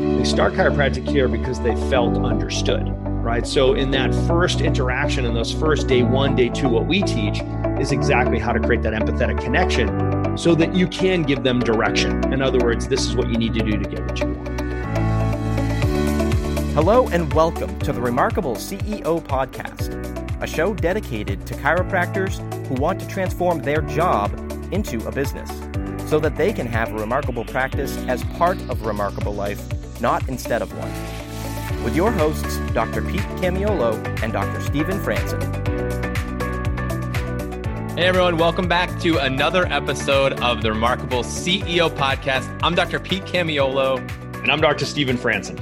they start chiropractic care because they felt understood, right? So, in that first interaction, in those first day one, day two, what we teach is exactly how to create that empathetic connection so that you can give them direction. In other words, this is what you need to do to get what you want. Hello, and welcome to the Remarkable CEO Podcast, a show dedicated to chiropractors who want to transform their job into a business so that they can have a remarkable practice as part of a remarkable life, not instead of one. With your hosts, Dr. Pete Camiolo and Dr. Stephen Franson. Hey everyone, welcome back to another episode of the Remarkable CEO Podcast. I'm Dr. Pete Camiolo. And I'm Dr. Stephen Franson.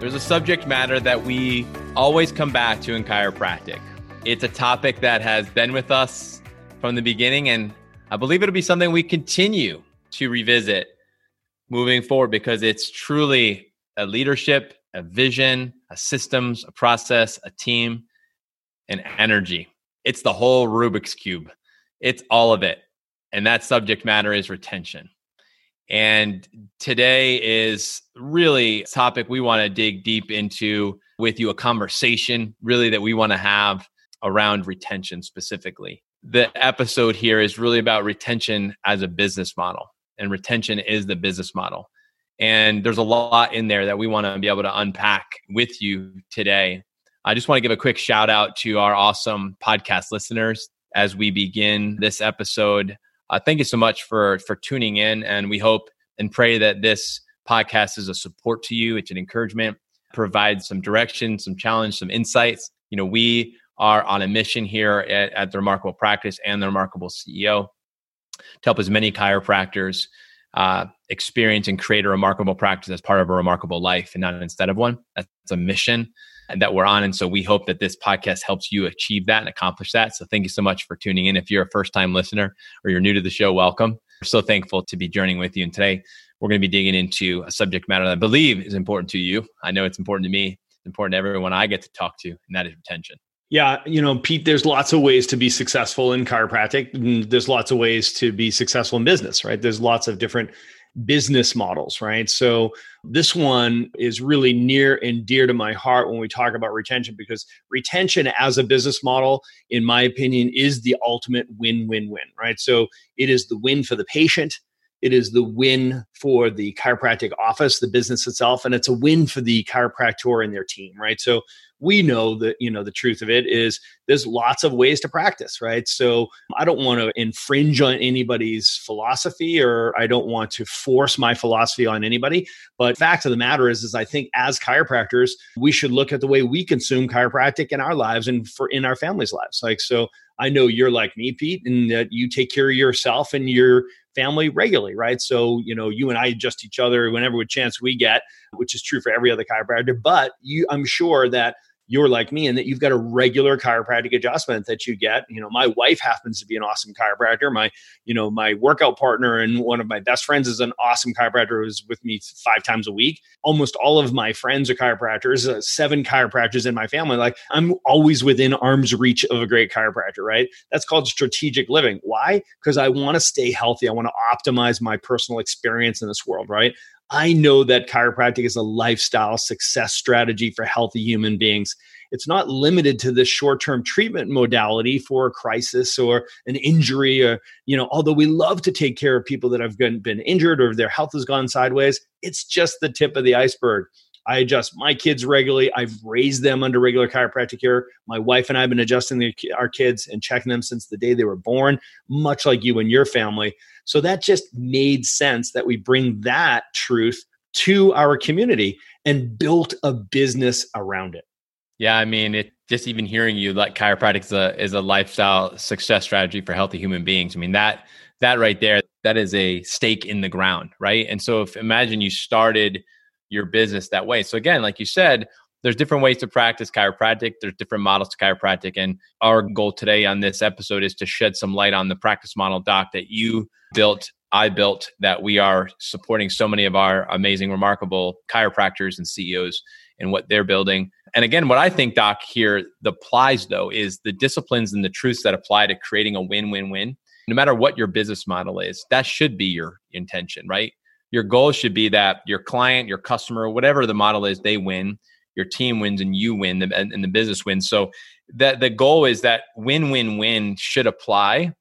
There's a subject matter that we always come back to in chiropractic. It's a topic that has been with us from the beginning, and I believe it'll be something we continue to revisit moving forward because it's truly a leadership, a vision, a systems, a process, a team, and energy. It's the whole Rubik's Cube. It's all of it. And that subject matter is retention. And today is really a topic we want to dig deep into with you, a conversation really that we want to have around retention specifically the episode here is really about retention as a business model, and retention is the business model. And there's a lot in there that we want to be able to unpack with you today. I just want to give a quick shout out to our awesome podcast listeners as we begin this episode. Uh, thank you so much for for tuning in, and we hope and pray that this podcast is a support to you. It's an encouragement, provides some direction, some challenge, some insights. You know, we are on a mission here at, at the Remarkable Practice and the Remarkable CEO to help as many chiropractors uh, experience and create a remarkable practice as part of a remarkable life and not instead of one. That's a mission that we're on. And so we hope that this podcast helps you achieve that and accomplish that. So thank you so much for tuning in. If you're a first time listener or you're new to the show, welcome. We're so thankful to be journeying with you. And today we're going to be digging into a subject matter that I believe is important to you. I know it's important to me. It's important to everyone I get to talk to, and that is retention. Yeah, you know, Pete, there's lots of ways to be successful in chiropractic. There's lots of ways to be successful in business, right? There's lots of different business models, right? So this one is really near and dear to my heart when we talk about retention because retention as a business model, in my opinion, is the ultimate win win win, right? So it is the win for the patient. It is the win for the chiropractic office, the business itself, and it's a win for the chiropractor and their team, right? So we know that you know the truth of it is there's lots of ways to practice right so i don't want to infringe on anybody's philosophy or i don't want to force my philosophy on anybody but fact of the matter is is i think as chiropractors we should look at the way we consume chiropractic in our lives and for in our families lives like so i know you're like me pete and that you take care of yourself and your family regularly, right? So, you know, you and I adjust each other whenever chance we get, which is true for every other chiropractor. But you, I'm sure that you're like me and that you've got a regular chiropractic adjustment that you get. You know my wife happens to be an awesome chiropractor. My you know my workout partner and one of my best friends is an awesome chiropractor who's with me five times a week. Almost all of my friends are chiropractors uh, seven chiropractors in my family. Like i'm always within arm's reach of a great chiropractor right? That's called strategic living. Why? Because i want to stay healthy. I want to optimize my personal experience in this world right I know that chiropractic is a lifestyle success strategy for healthy human beings. It's not limited to this short-term treatment modality for a crisis or an injury or you know although we love to take care of people that have been, been injured or their health has gone sideways it's just the tip of the iceberg I adjust my kids regularly. I've raised them under regular chiropractic care. My wife and I have been adjusting the, our kids and checking them since the day they were born, much like you and your family. So that just made sense that we bring that truth to our community and built a business around it. Yeah, I mean, it just even hearing you like chiropractic is a is a lifestyle success strategy for healthy human beings. I mean that that right there, that is a stake in the ground, right? And so if imagine you started your business that way. So again, like you said, there's different ways to practice chiropractic. There's different models to chiropractic. And our goal today on this episode is to shed some light on the practice model, Doc, that you built, I built, that we are supporting so many of our amazing, remarkable chiropractors and CEOs in what they're building. And again, what I think, Doc, here the applies though is the disciplines and the truths that apply to creating a win win win. No matter what your business model is, that should be your intention, right? Your goal should be that your client, your customer, whatever the model is, they win, your team wins, and you win, and, and the business wins. So that the goal is that win win win should apply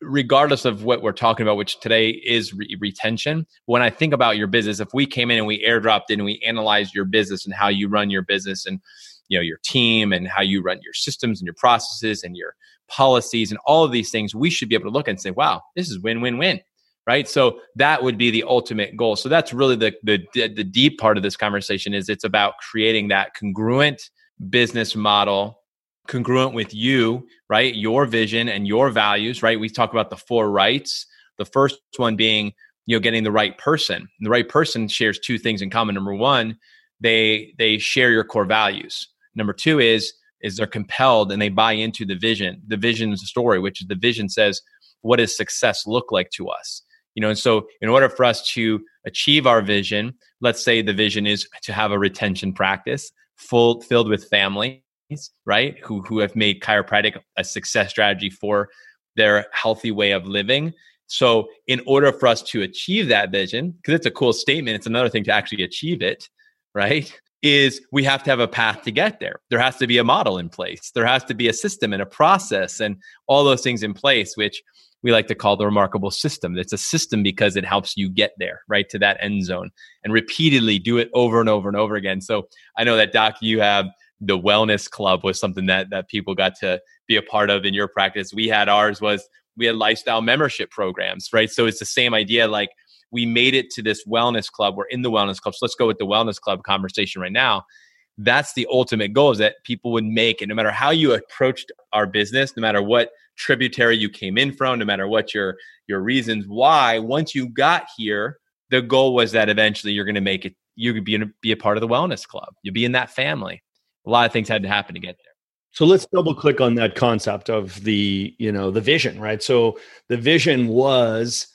regardless of what we're talking about which today is re- retention. When i think about your business if we came in and we airdropped in and we analyzed your business and how you run your business and you know your team and how you run your systems and your processes and your policies and all of these things we should be able to look and say wow this is win win win right so that would be the ultimate goal so that's really the the the deep part of this conversation is it's about creating that congruent business model congruent with you, right? Your vision and your values, right? We talk about the four rights. The first one being, you know, getting the right person. And the right person shares two things in common. Number one, they they share your core values. Number two is is they're compelled and they buy into the vision. The vision's story, which is the vision says, what does success look like to us? You know, and so in order for us to achieve our vision, let's say the vision is to have a retention practice full filled with families right? Who who have made chiropractic a success strategy for their healthy way of living. So, in order for us to achieve that vision, because it's a cool statement, it's another thing to actually achieve it, right? Is we have to have a path to get there. There has to be a model in place. There has to be a system and a process and all those things in place, which we like to call the remarkable system. It's a system because it helps you get there, right, to that end zone and repeatedly do it over and over and over again. So I know that, Doc, you have the wellness club was something that that people got to be a part of in your practice. We had ours was we had lifestyle membership programs, right? So it's the same idea. Like we made it to this wellness club. We're in the wellness club. So let's go with the wellness club conversation right now. That's the ultimate goal is that people would make it no matter how you approached our business, no matter what tributary you came in from, no matter what your your reasons why, once you got here, the goal was that eventually you're going to make it you could be, be a part of the wellness club. You'll be in that family a lot of things had to happen to get there. So let's double click on that concept of the, you know, the vision, right? So the vision was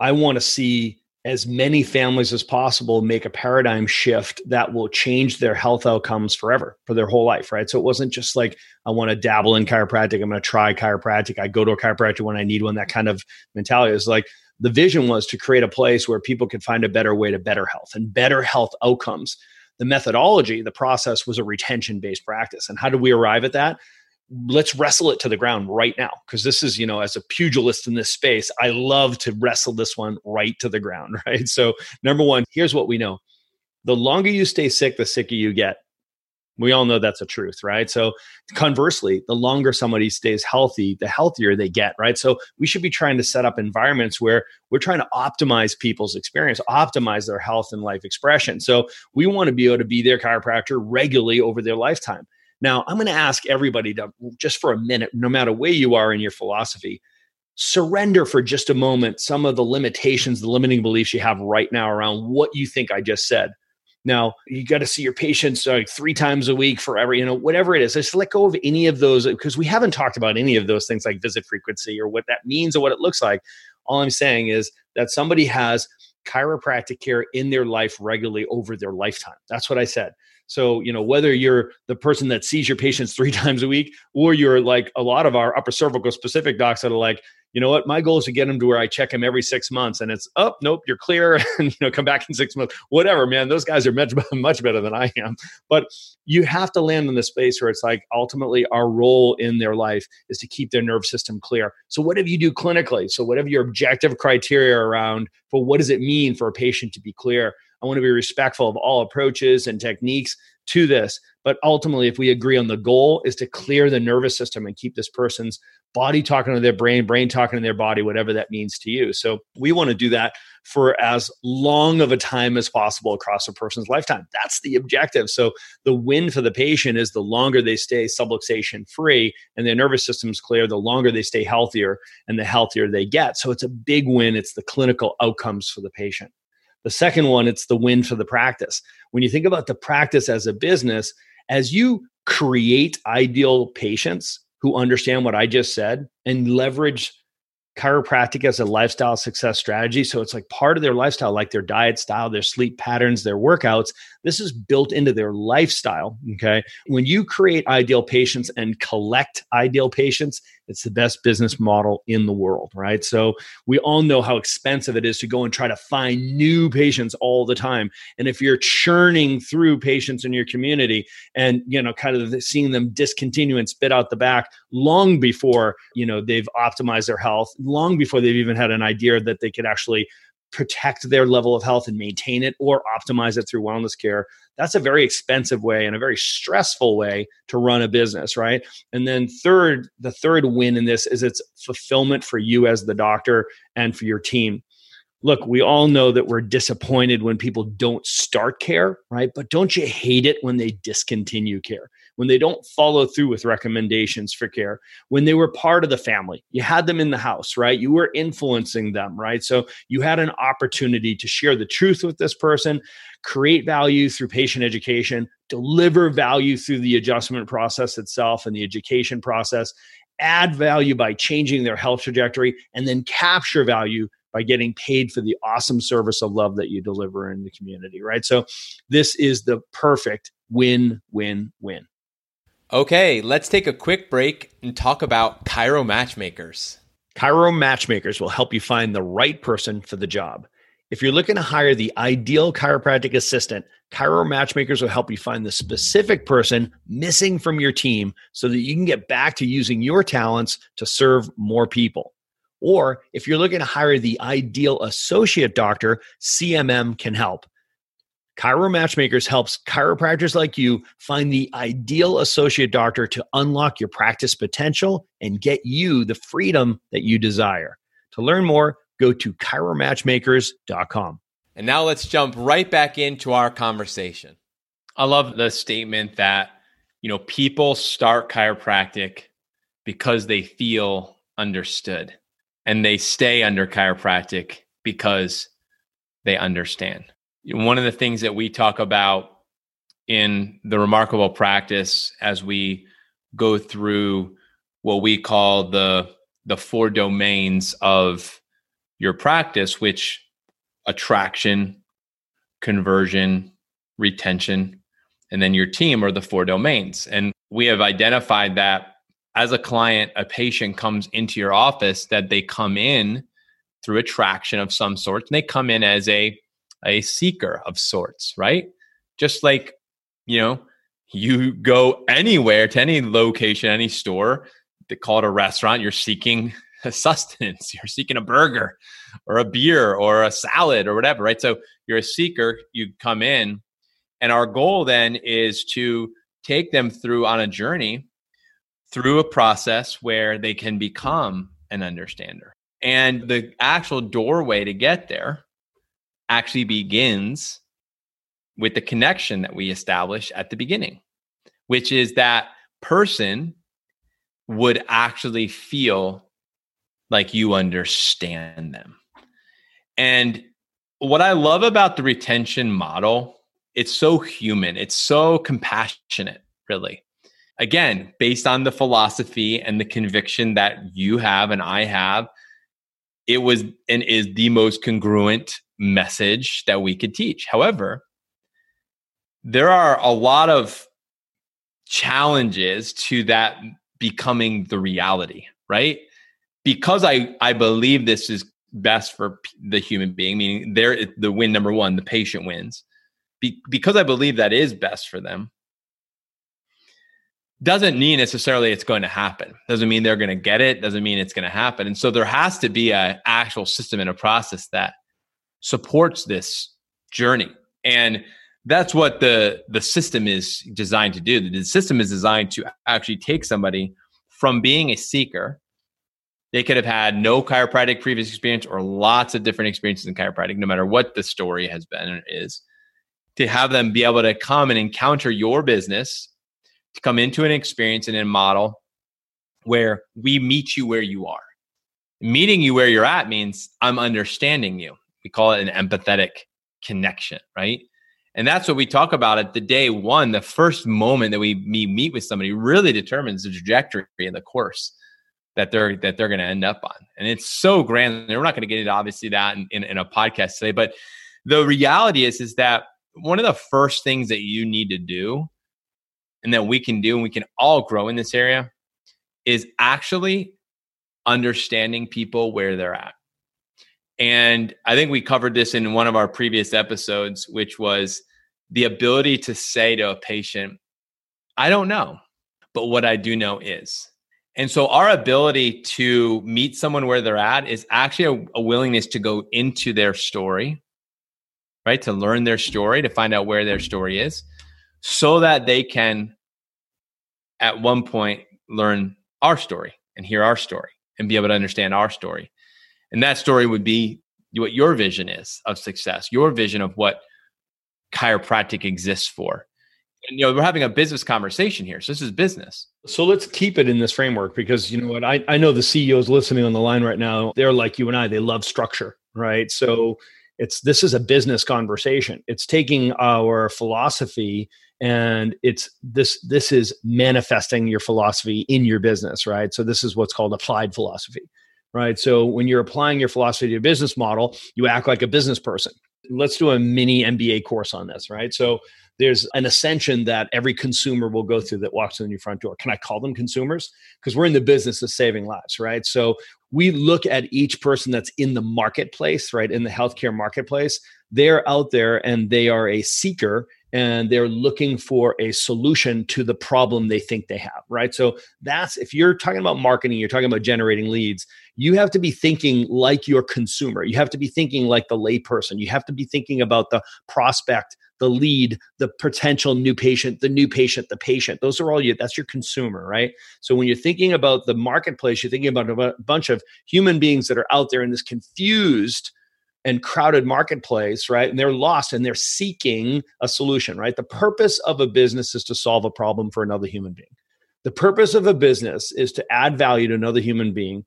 I want to see as many families as possible make a paradigm shift that will change their health outcomes forever for their whole life, right? So it wasn't just like I want to dabble in chiropractic, I'm going to try chiropractic, I go to a chiropractor when I need one, that kind of mentality is like the vision was to create a place where people could find a better way to better health and better health outcomes the methodology, the process was a retention based practice. And how did we arrive at that? Let's wrestle it to the ground right now. Because this is, you know, as a pugilist in this space, I love to wrestle this one right to the ground, right? So, number one, here's what we know the longer you stay sick, the sicker you get. We all know that's a truth, right? So, conversely, the longer somebody stays healthy, the healthier they get, right? So, we should be trying to set up environments where we're trying to optimize people's experience, optimize their health and life expression. So, we want to be able to be their chiropractor regularly over their lifetime. Now, I'm going to ask everybody to just for a minute, no matter where you are in your philosophy, surrender for just a moment some of the limitations, the limiting beliefs you have right now around what you think I just said now you got to see your patients like three times a week forever, you know, whatever it is. Just let go of any of those because we haven't talked about any of those things like visit frequency or what that means or what it looks like. All I'm saying is that somebody has chiropractic care in their life regularly over their lifetime. That's what I said. So, you know, whether you're the person that sees your patients three times a week or you're like a lot of our upper cervical specific docs that are like, you know what, my goal is to get him to where I check him every six months and it's, oh, nope, you're clear. and, you know, come back in six months, whatever, man. Those guys are much, much better than I am. But you have to land in the space where it's like ultimately our role in their life is to keep their nerve system clear. So, whatever you do clinically, so whatever your objective criteria around for what does it mean for a patient to be clear, I want to be respectful of all approaches and techniques to this. But ultimately, if we agree on the goal is to clear the nervous system and keep this person's body talking to their brain, brain talking to their body, whatever that means to you. So we want to do that for as long of a time as possible across a person's lifetime. That's the objective. So the win for the patient is the longer they stay subluxation free and their nervous system's clear, the longer they stay healthier and the healthier they get. So it's a big win. It's the clinical outcomes for the patient. The second one, it's the win for the practice. When you think about the practice as a business, as you create ideal patients who understand what I just said and leverage chiropractic as a lifestyle success strategy. So it's like part of their lifestyle, like their diet style, their sleep patterns, their workouts. This is built into their lifestyle. Okay. When you create ideal patients and collect ideal patients, It's the best business model in the world, right? So we all know how expensive it is to go and try to find new patients all the time. And if you're churning through patients in your community and, you know, kind of seeing them discontinue and spit out the back long before, you know, they've optimized their health, long before they've even had an idea that they could actually protect their level of health and maintain it or optimize it through wellness care that's a very expensive way and a very stressful way to run a business right? And then third the third win in this is it's fulfillment for you as the doctor and for your team. Look, we all know that we're disappointed when people don't start care, right? But don't you hate it when they discontinue care, when they don't follow through with recommendations for care, when they were part of the family? You had them in the house, right? You were influencing them, right? So you had an opportunity to share the truth with this person, create value through patient education, deliver value through the adjustment process itself and the education process. Add value by changing their health trajectory and then capture value by getting paid for the awesome service of love that you deliver in the community, right? So this is the perfect win, win, win. Okay, let's take a quick break and talk about Chiro Matchmakers. Chiro Matchmakers will help you find the right person for the job. If you're looking to hire the ideal chiropractic assistant, Chiro Matchmakers will help you find the specific person missing from your team so that you can get back to using your talents to serve more people. Or if you're looking to hire the ideal associate doctor, CMM can help. Chiro Matchmakers helps chiropractors like you find the ideal associate doctor to unlock your practice potential and get you the freedom that you desire. To learn more, go to chiromatchmakers.com. And now let's jump right back into our conversation. I love the statement that, you know, people start chiropractic because they feel understood and they stay under chiropractic because they understand. One of the things that we talk about in the remarkable practice as we go through what we call the the four domains of your practice which attraction conversion retention and then your team are the four domains. And we have identified that as a client, a patient comes into your office that they come in through attraction of some sort, and they come in as a a seeker of sorts, right? Just like you know, you go anywhere to any location, any store, they call it a restaurant. You're seeking sustenance. You're seeking a burger, or a beer, or a salad, or whatever, right? So you're a seeker. You come in, and our goal then is to take them through on a journey through a process where they can become an understander. And the actual doorway to get there actually begins with the connection that we establish at the beginning, which is that person would actually feel like you understand them. And what I love about the retention model, it's so human, it's so compassionate, really again, based on the philosophy and the conviction that you have and I have, it was and is the most congruent message that we could teach. However, there are a lot of challenges to that becoming the reality, right? Because I I believe this is best for the human being, meaning there the win number 1, the patient wins. Be, because I believe that is best for them, doesn't mean necessarily it's going to happen. Doesn't mean they're going to get it. Doesn't mean it's going to happen. And so there has to be an actual system and a process that supports this journey. And that's what the the system is designed to do. The system is designed to actually take somebody from being a seeker. They could have had no chiropractic previous experience or lots of different experiences in chiropractic, no matter what the story has been or is, to have them be able to come and encounter your business to come into an experience and a model where we meet you where you are. Meeting you where you're at means I'm understanding you. We call it an empathetic connection, right? And that's what we talk about at the day one. The first moment that we meet with somebody really determines the trajectory and the course that they're that they're going to end up on. And it's so grand. And we're not going to get into obviously that in, in, in a podcast today, but the reality is is that one of the first things that you need to do and that we can do and we can all grow in this area is actually understanding people where they're at. And I think we covered this in one of our previous episodes, which was the ability to say to a patient, I don't know, but what I do know is. And so our ability to meet someone where they're at is actually a, a, willingness to go into their story, right? To learn their story, to find out where their story is, so that they can at one point learn our story and hear our story and be able to understand our story. And that story would be what your vision is of success, your vision of what chiropractic exists for. And, you know, we're having a business conversation here. So this is business. So let's keep it in this framework because you know what? I, I know the CEOs listening on the line right now, they're like you and I, they love structure, right? So it's this is a business conversation. It's taking our philosophy and it's this this is manifesting your philosophy in your business, right? So this is what's called applied philosophy right? So when you're applying your philosophy to your business model, you act like a business person. Let's do a mini MBA course on this, right? So there's an ascension that every consumer will go through that walks in your front door. Can I call them consumers? Because we're in the business of saving lives, right? So we look at each person that's in the marketplace, right? In the healthcare marketplace, they're out there and they are a seeker and they're looking for a solution to the problem they think they have, right? So that's if you're talking about marketing, you're talking about generating leads, you have to be thinking like your consumer. You have to be thinking like the layperson. You have to be thinking about the prospect, the lead, the potential new patient, the new patient, the patient. Those are all you, that's your consumer, right? So when you're thinking about the marketplace, you're thinking about a bunch of human beings that are out there in this confused, and crowded marketplace, right? And they're lost and they're seeking a solution, right? The purpose of a business is to solve a problem for another human being. The purpose of a business is to add value to another human being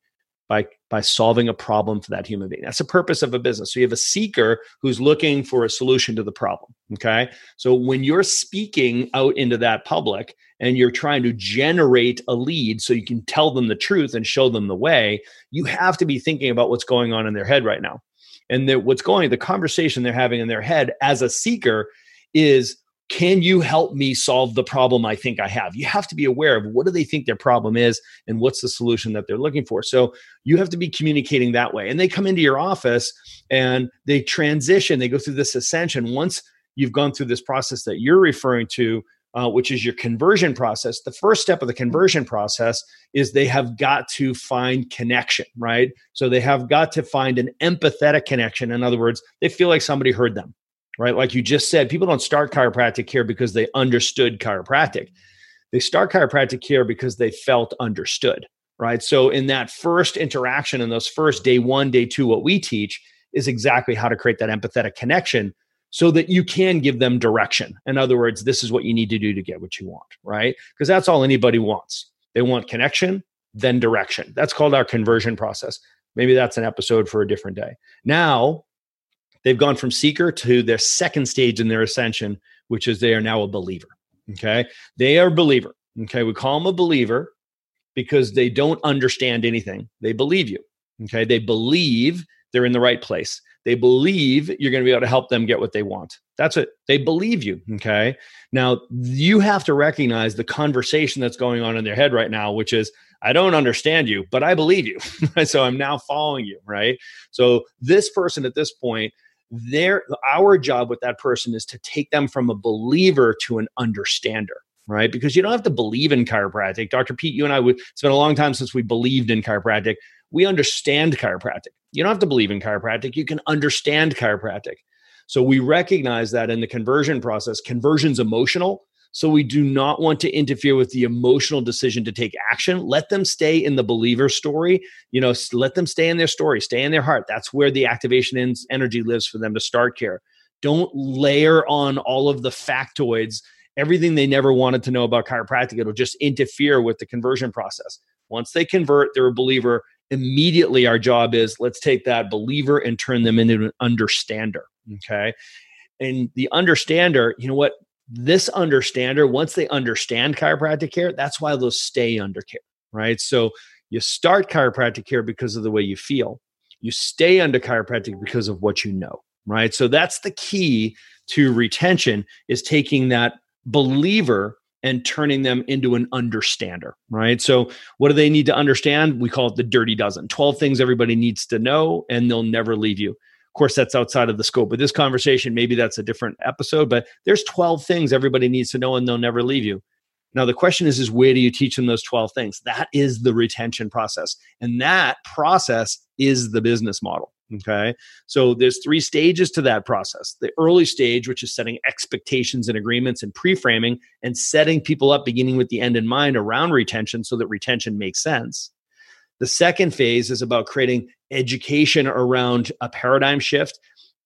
by, by solving a problem for that human being. That's the purpose of a business. So you have a seeker who's looking for a solution to the problem. Okay. So when you're speaking out into that public and you're trying to generate a lead so you can tell them the truth and show them the way, you have to be thinking about what's going on in their head right now and what's going the conversation they're having in their head as a seeker is can you help me solve the problem i think i have you have to be aware of what do they think their problem is and what's the solution that they're looking for so you have to be communicating that way and they come into your office and they transition they go through this ascension once you've gone through this process that you're referring to uh, which is your conversion process. The first step of the conversion process is they have got to find connection, right? So they have got to find an empathetic connection. In other words, they feel like somebody heard them, right? Like you just said, people don't start chiropractic care because they understood chiropractic. They start chiropractic care because they felt understood, right? So in that first interaction, in those first day one, day two, what we teach is exactly how to create that empathetic connection so that you can give them direction. In other words, this is what you need to do to get what you want, right? Because that's all anybody wants. They want connection, then direction. That's called our conversion process. Maybe that's an episode for a different day. Now, they've gone from seeker to their second stage in their ascension, which is they are now a believer. Okay. They are a believer. Okay. We call them a believer because they don't understand anything. They believe you. Okay. They believe they're in the right place. They believe you're going to be able to help them get what they want. That's it. They believe you. Okay. Now, you have to recognize the conversation that's going on in their head right now, which is, I don't understand you, but I believe you. so I'm now following you. Right. So this person at this point, their our job with that person is to take them from a believer to an understander right? Because you don't have to believe in chiropractic. Dr. Pete, you and I it's been a long time since we believed in chiropractic. We understand chiropractic. You don't have to believe in chiropractic. You can understand chiropractic. So we recognize that in the conversion process, conversion's emotional. So we do not want to interfere with the emotional decision to take action. Let them stay in the believer story. You know, let them stay in their story, stay in their heart. That's where the activation energy lives for them to start care. Don't layer on all of the factoids, everything they never wanted to know about chiropractic. It'll just interfere with the conversion process. Once they convert, they're a believer immediately our job is let's take that believer and turn them into an understander okay and the understander you know what this understander once they understand chiropractic care that's why they'll stay under care right so you start chiropractic care because of the way you feel you stay under chiropractic because of what you know right so that's the key to retention is taking that believer and turning them into an understander, right? So, what do they need to understand? We call it the dirty dozen 12 things everybody needs to know, and they'll never leave you. Of course, that's outside of the scope of this conversation. Maybe that's a different episode, but there's 12 things everybody needs to know, and they'll never leave you. Now, the question is, is where do you teach them those 12 things? That is the retention process. And that process is the business model. Okay. So there's three stages to that process. The early stage, which is setting expectations and agreements and pre-framing and setting people up beginning with the end in mind around retention so that retention makes sense. The second phase is about creating education around a paradigm shift.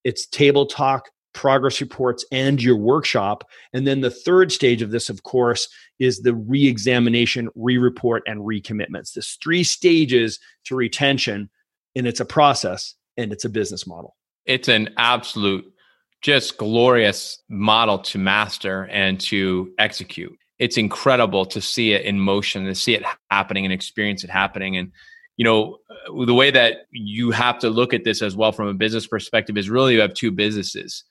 It's table talk, progress reports, and your workshop. And then the third stage of this, of course, is the re examination, re report, and recommitments. There's three stages to retention, and it's a process and it's a business model. It's an absolute, just glorious model to master and to execute. It's incredible to see it in motion, to see it happening and experience it happening. And, you know, the way that you have to look at this as well from a business perspective is really you have two businesses.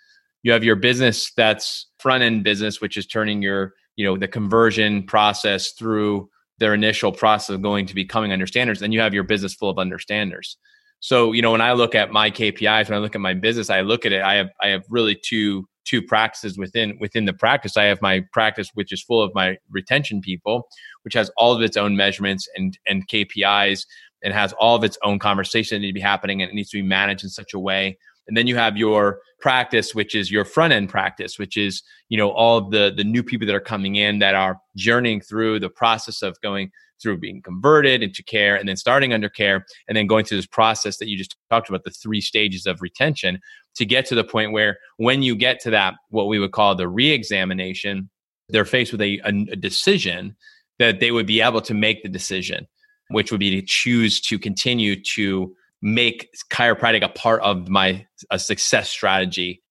You have your business that's front end business, which is turning your, you know, the conversion process through their initial process of going to becoming understanders. Then you have your business full of understanders. So, you know, when I look at my KPIs, when I look at my business, I look at it, I have I have really two two practices within within the practice. I have my practice which is full of my retention people, which has all of its own measurements and and KPIs and has all of its own conversation that need to be happening and it needs to be managed in such a way and then you have your practice which is your front end practice which is you know all of the the new people that are coming in that are journeying through the process of going through being converted into care and then starting under care and then going through this process that you just talked about the three stages of retention to get to the point where when you get to that what we would call the re-examination they're faced with a, a, a decision that they would be able to make the decision which would be to choose to continue to make chiropractic a part of my a success strategy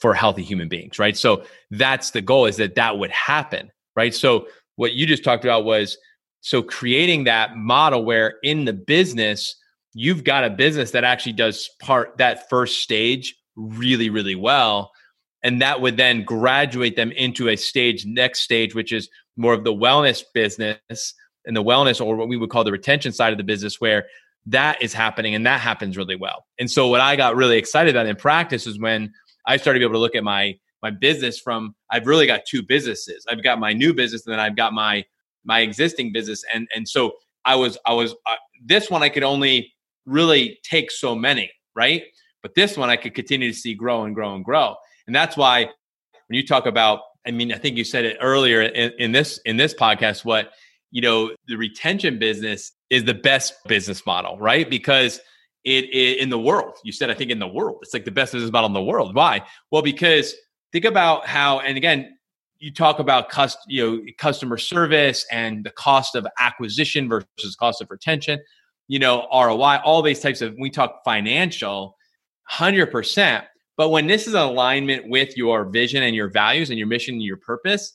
for healthy human beings right? So that's the goal is that that would happen right? So what you just talked about was so creating that model where in the business, you've got a business that actually does part that first stage really, really well. And that would then graduate them into a stage, next stage, which is more of the wellness business and the wellness, or what we would call the retention side of the business, where that is happening and that happens really well. And so what I got really excited about in practice is when I started to be able to look at my my business from I've really got two businesses. I've got my new business and then I've got my my existing business and and so i was i was uh, this one i could only really take so many right? But this one i could continue to see grow and grow and grow. And that's why when you talk about i mean i think you said it earlier in, in this in this podcast what you know the retention business is the best business model right? Because it, it in the world you said i think in the world. It's like the best business model in the world. Why? Well because think about how and again you talk about cust- you know customer service and the cost of acquisition versus cost of retention you know roi all these types of we talk financial 100% but when this is alignment with your vision and your values and your mission and your purpose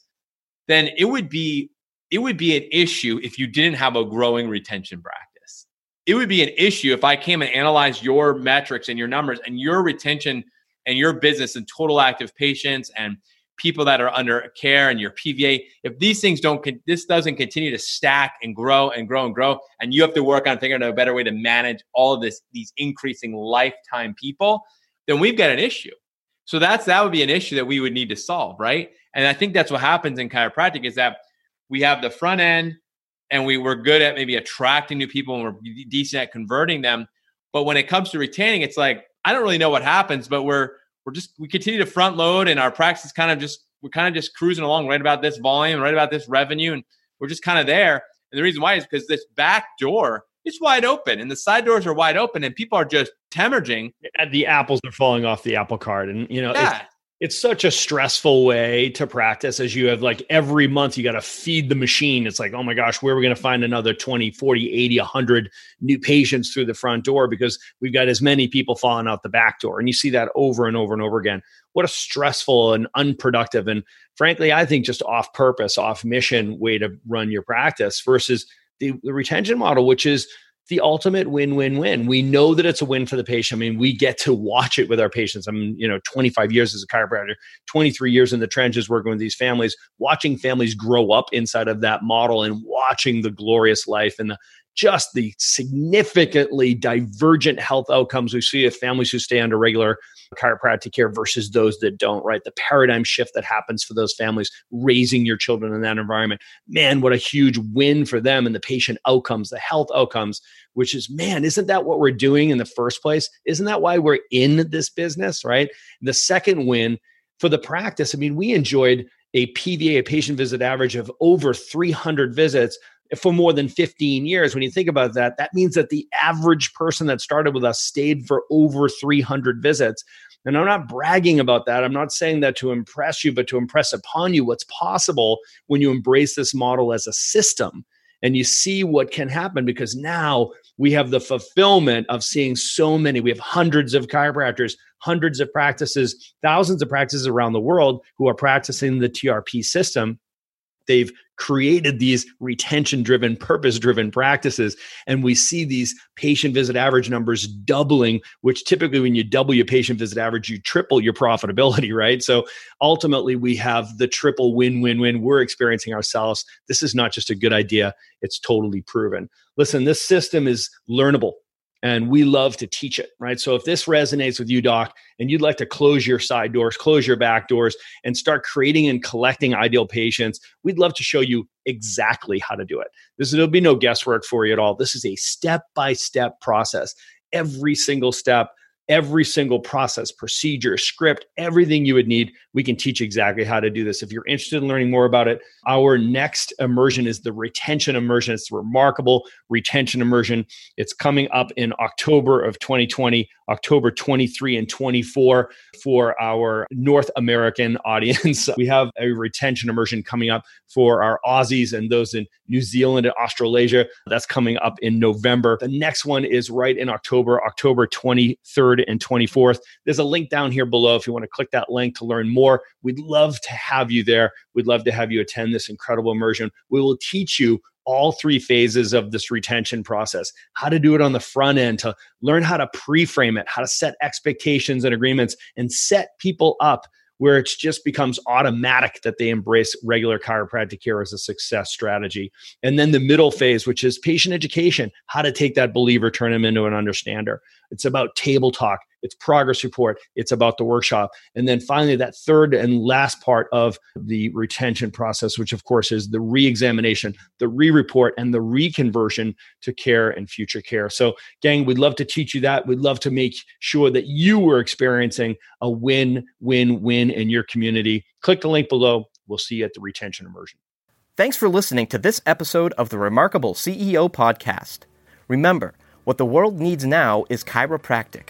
then it would be it would be an issue if you didn't have a growing retention practice. It would be an issue if i came and analyzed your metrics and your numbers and your retention and your business and total active patients and people that are under care and your PVA, if these things don't, this doesn't continue to stack and grow and grow and grow, and you have to work on figuring out a better way to manage all of this, these increasing lifetime people, then we've got an issue. So that's that would be an issue that we would need to solve, right? And I think that's what happens in chiropractic is that we have the front end and we were good at maybe attracting new people and we're decent at converting them. But when it comes to retaining, it's like, I don't really know what happens, but we're we're just we continue to front load and our practice is kind of just we're kind of just cruising along right about this volume, right about this revenue, and we're just kind of there. And the reason why is because this back door is wide open and the side doors are wide open and people are just hemorrhaging. The apples are falling off the apple cart. And you know, yeah it's such a stressful way to practice as you have like every month you got to feed the machine. It's like oh my gosh where are we going to find another 20 40 80 100 new patients through the front door? Because we've got as many people falling out the back door and you see that over and over and over again. What a stressful and unproductive and frankly i think just off purpose off mission way to run your practice versus the, the retention model which is the ultimate win-win-win. We know that it's a win for the patient. I mean, we get to watch it with our patients. I'm, you know, 25 years as a chiropractor, 23 years in the trenches working with these families, watching families grow up inside of that model and watching the glorious life and the just the significantly divergent health outcomes we see of families who stay under regular chiropractic care versus those that don't, right? The paradigm shift that happens for those families raising your children in that environment. Man, what a huge win for them and the patient outcomes, the health outcomes, which is, man, isn't that what we're doing in the first place? Isn't that why we're in this business, right? The second win for the practice, I mean, we enjoyed a PVA, a patient visit average of over 300 visits for more than 15 years. When you think about that, that means that the average person that started with us stayed for over 300 visits. And I'm not bragging about that. I'm not saying that to impress you, but to impress upon you what's possible when you embrace this model as a system and you see what can happen because now we have the fulfillment of seeing so many. We have hundreds of chiropractors, hundreds of practices, thousands of practices around the world who are practicing the TRP system they've created these retention driven purpose driven practices and we see these patient visit average numbers doubling which typically when you double your patient visit average you triple your profitability right? So ultimately we have the triple win win win. We're experiencing ourselves. This is not just a good idea. It's totally proven. Listen this system is learnable and we love to teach it, right? So if this resonates with you, doc, and you'd like to close your side doors, close your back doors, and start creating and collecting ideal patients, we'd love to show you exactly how to do it. This there'll be no guesswork for you at all. This is a step by step process. Every single step every single process, procedure, script, everything you would need. We can teach exactly how to do this. If you're interested in learning more about it, our next immersion is the retention immersion. It's remarkable retention immersion. It's coming up in October of 2020, October 23 and 24 for our North American audience. we have a retention immersion coming up for our Aussies and those in New Zealand and Australasia. That's coming up in November. The next one is right in October, October 23rd and 24th. There's a link down here below if you want to click that link to learn more. We'd love to have you there. We'd love to have you attend this incredible immersion. We will teach you all three phases of this retention process how to do it on the front end to learn how to pre-frame it how to set expectations and agreements and set people up where it just becomes automatic that they embrace regular chiropractic care as a success strategy. And then the middle phase, which is patient education, how to take that believer, turn him into an understander. It's about table talk, it's progress report, it's about the workshop. And then finally, that third and last part of the retention process, which of course is the re examination, the re report, and the reconversion to care and future care. So, gang, we'd love to teach you that. We'd love to make sure that you were experiencing a win, win, win in your community. Click the link below. We'll see you at the retention immersion. Thanks for listening to this episode of the Remarkable CEO Podcast. Remember, what the world needs now is chiropractic,